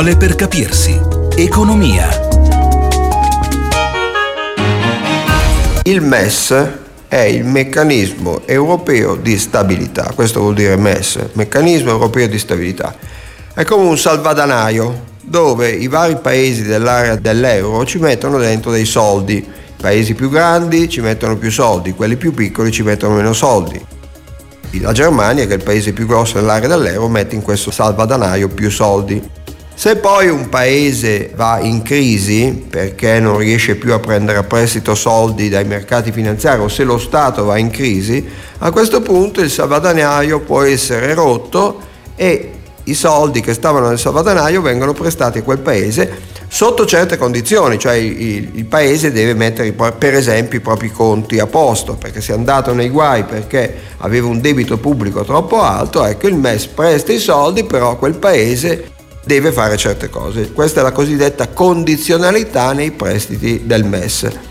Parole per capirsi. Economia. Il MES è il meccanismo europeo di stabilità. Questo vuol dire MES, meccanismo europeo di stabilità. È come un salvadanaio dove i vari paesi dell'area dell'euro ci mettono dentro dei soldi. I paesi più grandi ci mettono più soldi, quelli più piccoli ci mettono meno soldi. La Germania, che è il paese più grosso dell'area dell'euro, mette in questo salvadanaio più soldi. Se poi un paese va in crisi perché non riesce più a prendere a prestito soldi dai mercati finanziari o se lo Stato va in crisi, a questo punto il salvadanaio può essere rotto e i soldi che stavano nel salvadanaio vengono prestati a quel paese sotto certe condizioni, cioè il, il, paese deve mettere per esempio i propri conti a posto, perché se è andato nei guai perché aveva un debito pubblico troppo alto, ecco il MES presta i soldi, però quel paese deve fare certe cose. Questa è la cosiddetta condizionalità nei prestiti del MES.